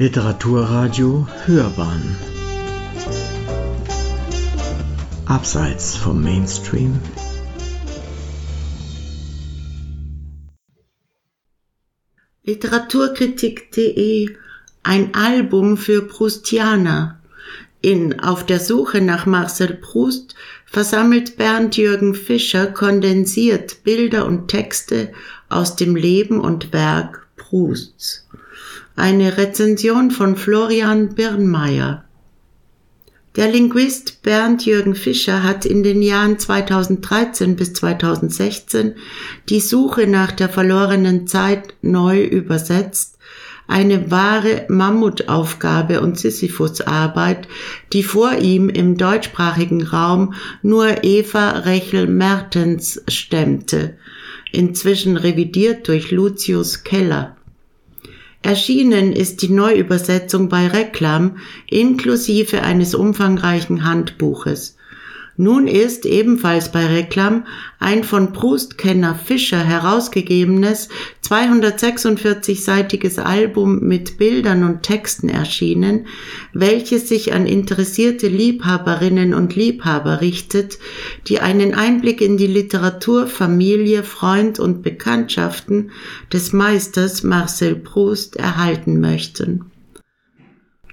Literaturradio Hörbahn. Abseits vom Mainstream. Literaturkritik.de Ein Album für Proustianer in Auf der Suche nach Marcel Proust versammelt Bernd Jürgen Fischer kondensiert Bilder und Texte aus dem Leben und Werk Prousts. Eine Rezension von Florian Birnmeier. Der Linguist Bernd Jürgen Fischer hat in den Jahren 2013 bis 2016 die Suche nach der verlorenen Zeit neu übersetzt eine wahre Mammutaufgabe und Sisyphusarbeit, die vor ihm im deutschsprachigen Raum nur Eva Rechel-Mertens stemmte, inzwischen revidiert durch Lucius Keller. Erschienen ist die Neuübersetzung bei Reklam inklusive eines umfangreichen Handbuches. Nun ist ebenfalls bei Reklam ein von Proust-Kenner Fischer herausgegebenes 246-seitiges Album mit Bildern und Texten erschienen, welches sich an interessierte Liebhaberinnen und Liebhaber richtet, die einen Einblick in die Literatur, Familie, Freund und Bekanntschaften des Meisters Marcel Proust erhalten möchten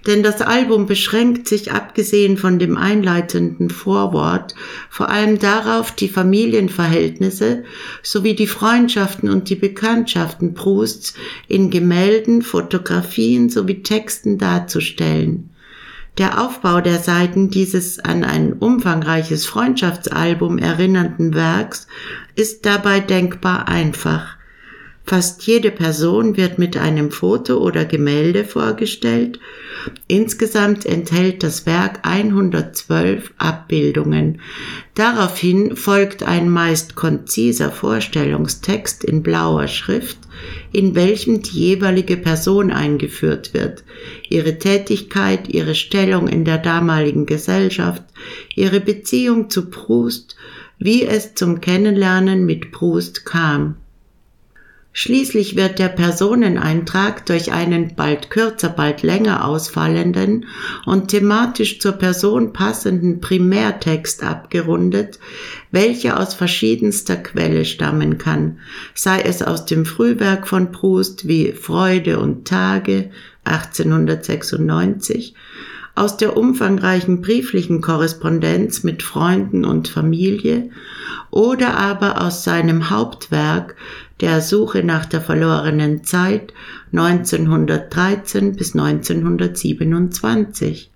denn das Album beschränkt sich abgesehen von dem einleitenden Vorwort vor allem darauf, die Familienverhältnisse sowie die Freundschaften und die Bekanntschaften Prousts in Gemälden, Fotografien sowie Texten darzustellen. Der Aufbau der Seiten dieses an ein umfangreiches Freundschaftsalbum erinnernden Werks ist dabei denkbar einfach. Fast jede Person wird mit einem Foto oder Gemälde vorgestellt. Insgesamt enthält das Werk 112 Abbildungen. Daraufhin folgt ein meist konziser Vorstellungstext in blauer Schrift, in welchem die jeweilige Person eingeführt wird, ihre Tätigkeit, ihre Stellung in der damaligen Gesellschaft, ihre Beziehung zu Proust, wie es zum Kennenlernen mit Proust kam. Schließlich wird der Personeneintrag durch einen bald kürzer, bald länger ausfallenden und thematisch zur Person passenden Primärtext abgerundet, welcher aus verschiedenster Quelle stammen kann, sei es aus dem Frühwerk von Proust wie Freude und Tage 1896, aus der umfangreichen brieflichen Korrespondenz mit Freunden und Familie oder aber aus seinem Hauptwerk der Suche nach der verlorenen Zeit 1913 bis 1927.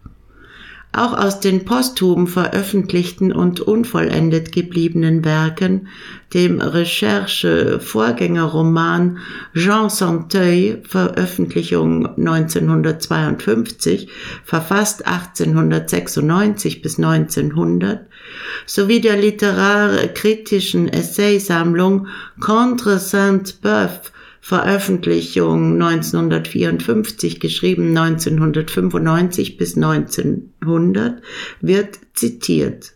Auch aus den posthum veröffentlichten und unvollendet gebliebenen Werken, dem Recherche-Vorgängerroman Jean Santeuil, Veröffentlichung 1952, verfasst 1896 bis 1900, sowie der literarkritischen Essaysammlung Contre Saint-Beuve, Veröffentlichung 1954, geschrieben 1995 bis 1900, wird zitiert.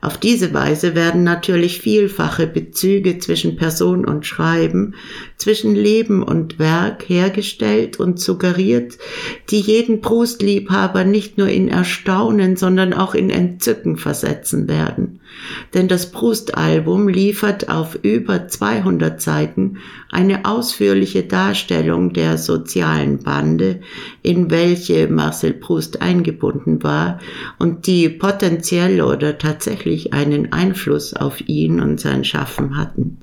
Auf diese Weise werden natürlich vielfache Bezüge zwischen Person und Schreiben, zwischen Leben und Werk hergestellt und suggeriert, die jeden Proustliebhaber nicht nur in Erstaunen, sondern auch in Entzücken versetzen werden. Denn das Proust-Album liefert auf über 200 Seiten eine ausführliche Darstellung der sozialen Bande, in welche Marcel Proust eingebunden war und die potenziell oder tatsächlich einen Einfluss auf ihn und sein Schaffen hatten.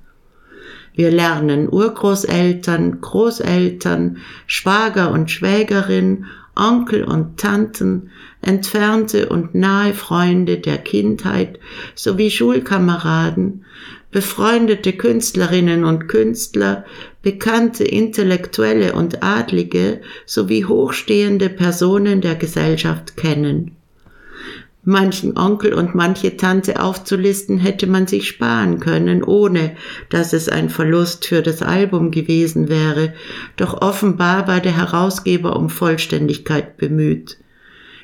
Wir lernen Urgroßeltern, Großeltern, Schwager und Schwägerin, Onkel und Tanten, entfernte und nahe Freunde der Kindheit sowie Schulkameraden, befreundete Künstlerinnen und Künstler, bekannte Intellektuelle und Adlige sowie hochstehende Personen der Gesellschaft kennen. Manchen Onkel und manche Tante aufzulisten hätte man sich sparen können, ohne dass es ein Verlust für das Album gewesen wäre, doch offenbar war der Herausgeber um Vollständigkeit bemüht.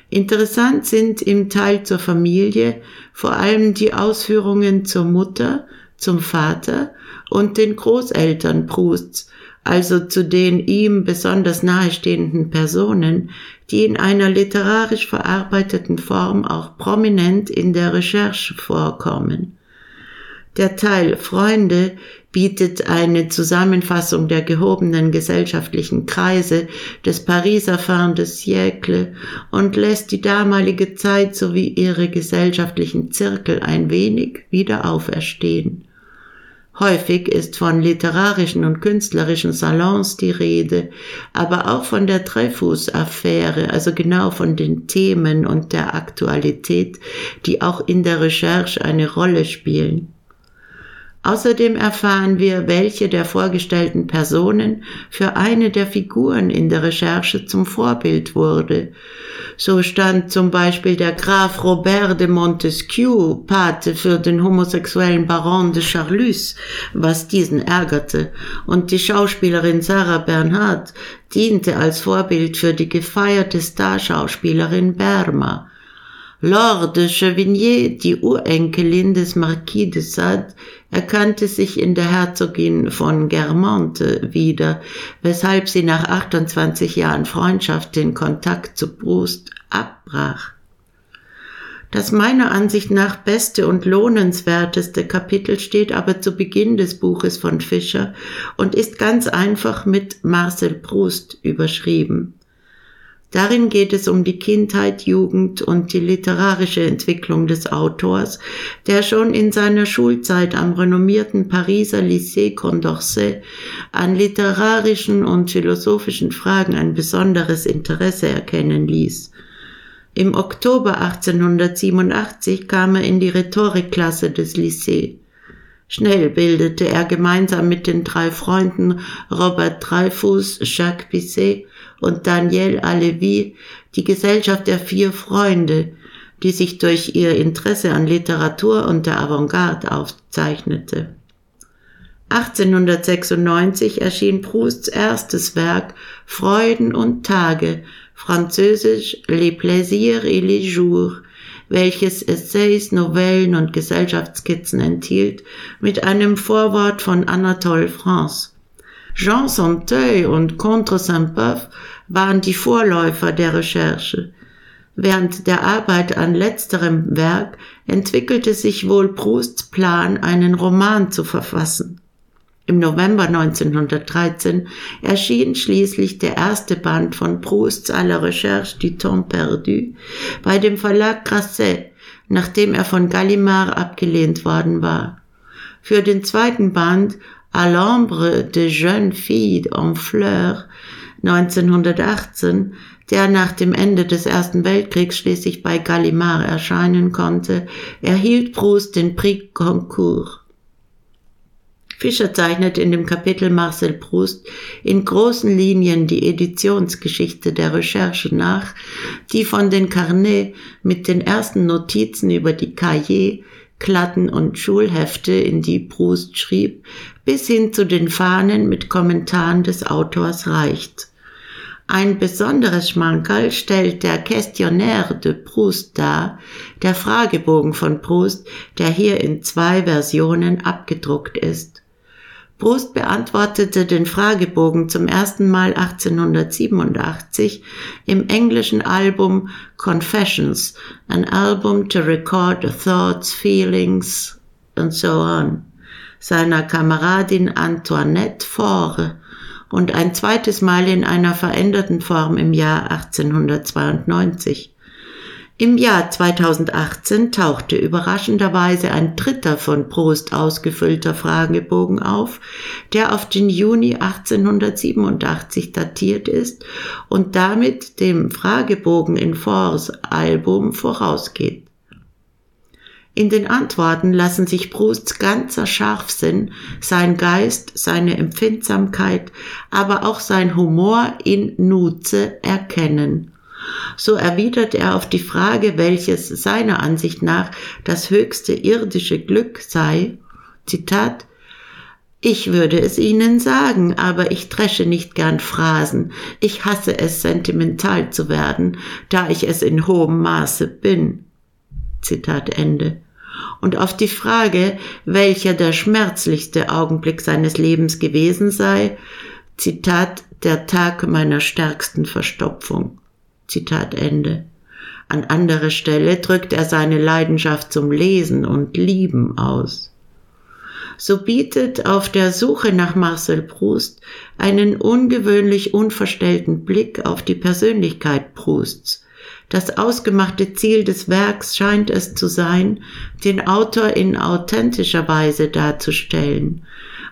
Interessant sind im Teil zur Familie vor allem die Ausführungen zur Mutter, zum Vater und den Großeltern Prousts, also zu den ihm besonders nahestehenden Personen, die in einer literarisch verarbeiteten Form auch prominent in der Recherche vorkommen. Der Teil Freunde bietet eine Zusammenfassung der gehobenen gesellschaftlichen Kreise des Pariser Fin de siècle und lässt die damalige Zeit sowie ihre gesellschaftlichen Zirkel ein wenig wieder auferstehen. Häufig ist von literarischen und künstlerischen Salons die Rede, aber auch von der Dreyfus-Affäre, also genau von den Themen und der Aktualität, die auch in der Recherche eine Rolle spielen. Außerdem erfahren wir, welche der vorgestellten Personen für eine der Figuren in der Recherche zum Vorbild wurde. So stand zum Beispiel der Graf Robert de Montesquieu Pate für den homosexuellen Baron de Charlus, was diesen ärgerte, und die Schauspielerin Sarah Bernhardt diente als Vorbild für die gefeierte Starschauspielerin Berma. Laure de Chevigny, die Urenkelin des Marquis de Sade, erkannte sich in der Herzogin von Germonte wieder, weshalb sie nach 28 Jahren Freundschaft den Kontakt zu Proust abbrach. Das meiner Ansicht nach beste und lohnenswerteste Kapitel steht aber zu Beginn des Buches von Fischer und ist ganz einfach mit Marcel Proust überschrieben. Darin geht es um die Kindheit, Jugend und die literarische Entwicklung des Autors, der schon in seiner Schulzeit am renommierten Pariser Lycée Condorcet an literarischen und philosophischen Fragen ein besonderes Interesse erkennen ließ. Im Oktober 1887 kam er in die Rhetorikklasse des Lycée. Schnell bildete er gemeinsam mit den drei Freunden Robert Dreyfus, Jacques Bisset und Daniel Alevi die Gesellschaft der vier Freunde, die sich durch ihr Interesse an Literatur und der Avantgarde aufzeichnete. 1896 erschien Prousts erstes Werk Freuden und Tage, französisch Les Plaisirs et les Jours, welches Essays, Novellen und Gesellschaftskizzen enthielt, mit einem Vorwort von Anatole France. Jean Santeuil und Contre Saint-Beuve waren die Vorläufer der Recherche. Während der Arbeit an letzterem Werk entwickelte sich wohl Prousts Plan, einen Roman zu verfassen. Im November 1913 erschien schließlich der erste Band von Prousts à la recherche du temps perdu bei dem Verlag Grasset, nachdem er von Gallimard abgelehnt worden war. Für den zweiten Band À l'ombre de jeunes filles en fleurs 1918, der nach dem Ende des Ersten Weltkriegs schließlich bei Gallimard erscheinen konnte, erhielt Proust den Prix Goncourt. Fischer zeichnet in dem Kapitel Marcel Proust in großen Linien die Editionsgeschichte der Recherche nach, die von den Carnets mit den ersten Notizen über die Cahiers, Klatten und Schulhefte, in die Proust schrieb, bis hin zu den Fahnen mit Kommentaren des Autors reicht. Ein besonderes Schmankerl stellt der Questionnaire de Proust dar, der Fragebogen von Proust, der hier in zwei Versionen abgedruckt ist. Proust beantwortete den Fragebogen zum ersten Mal 1887 im englischen Album Confessions, an album to record thoughts, feelings and so on, seiner Kameradin Antoinette Faure und ein zweites Mal in einer veränderten Form im Jahr 1892. Im Jahr 2018 tauchte überraschenderweise ein dritter von Prost ausgefüllter Fragebogen auf, der auf den Juni 1887 datiert ist und damit dem Fragebogen in Force Album vorausgeht. In den Antworten lassen sich Prousts ganzer Scharfsinn, sein Geist, seine Empfindsamkeit, aber auch sein Humor in Nuze erkennen. So erwidert er auf die Frage, welches seiner Ansicht nach das höchste irdische Glück sei, Zitat, ich würde es Ihnen sagen, aber ich dresche nicht gern Phrasen. Ich hasse es, sentimental zu werden, da ich es in hohem Maße bin. Zitat Ende. Und auf die Frage, welcher der schmerzlichste Augenblick seines Lebens gewesen sei, Zitat, der Tag meiner stärksten Verstopfung. Zitat Ende. An anderer Stelle drückt er seine Leidenschaft zum Lesen und Lieben aus. So bietet auf der Suche nach Marcel Proust einen ungewöhnlich unverstellten Blick auf die Persönlichkeit Prousts. Das ausgemachte Ziel des Werks scheint es zu sein, den Autor in authentischer Weise darzustellen,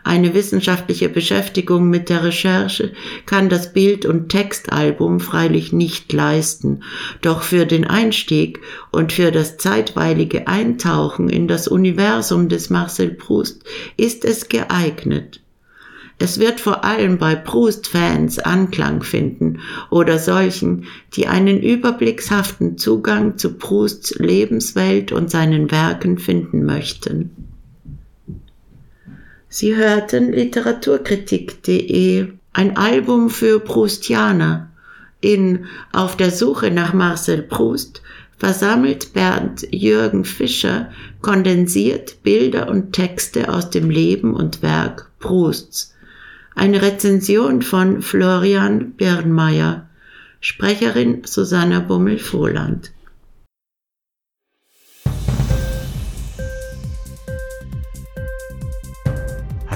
eine wissenschaftliche Beschäftigung mit der Recherche kann das Bild- und Textalbum freilich nicht leisten, doch für den Einstieg und für das zeitweilige Eintauchen in das Universum des Marcel Proust ist es geeignet. Es wird vor allem bei Proust-Fans Anklang finden oder solchen, die einen überblickshaften Zugang zu Prousts Lebenswelt und seinen Werken finden möchten. Sie hörten literaturkritik.de, ein Album für Proustianer. In Auf der Suche nach Marcel Proust versammelt Bernd Jürgen Fischer kondensiert Bilder und Texte aus dem Leben und Werk Prousts. Eine Rezension von Florian Birnmeier, Sprecherin Susanna Bummel-Vohland.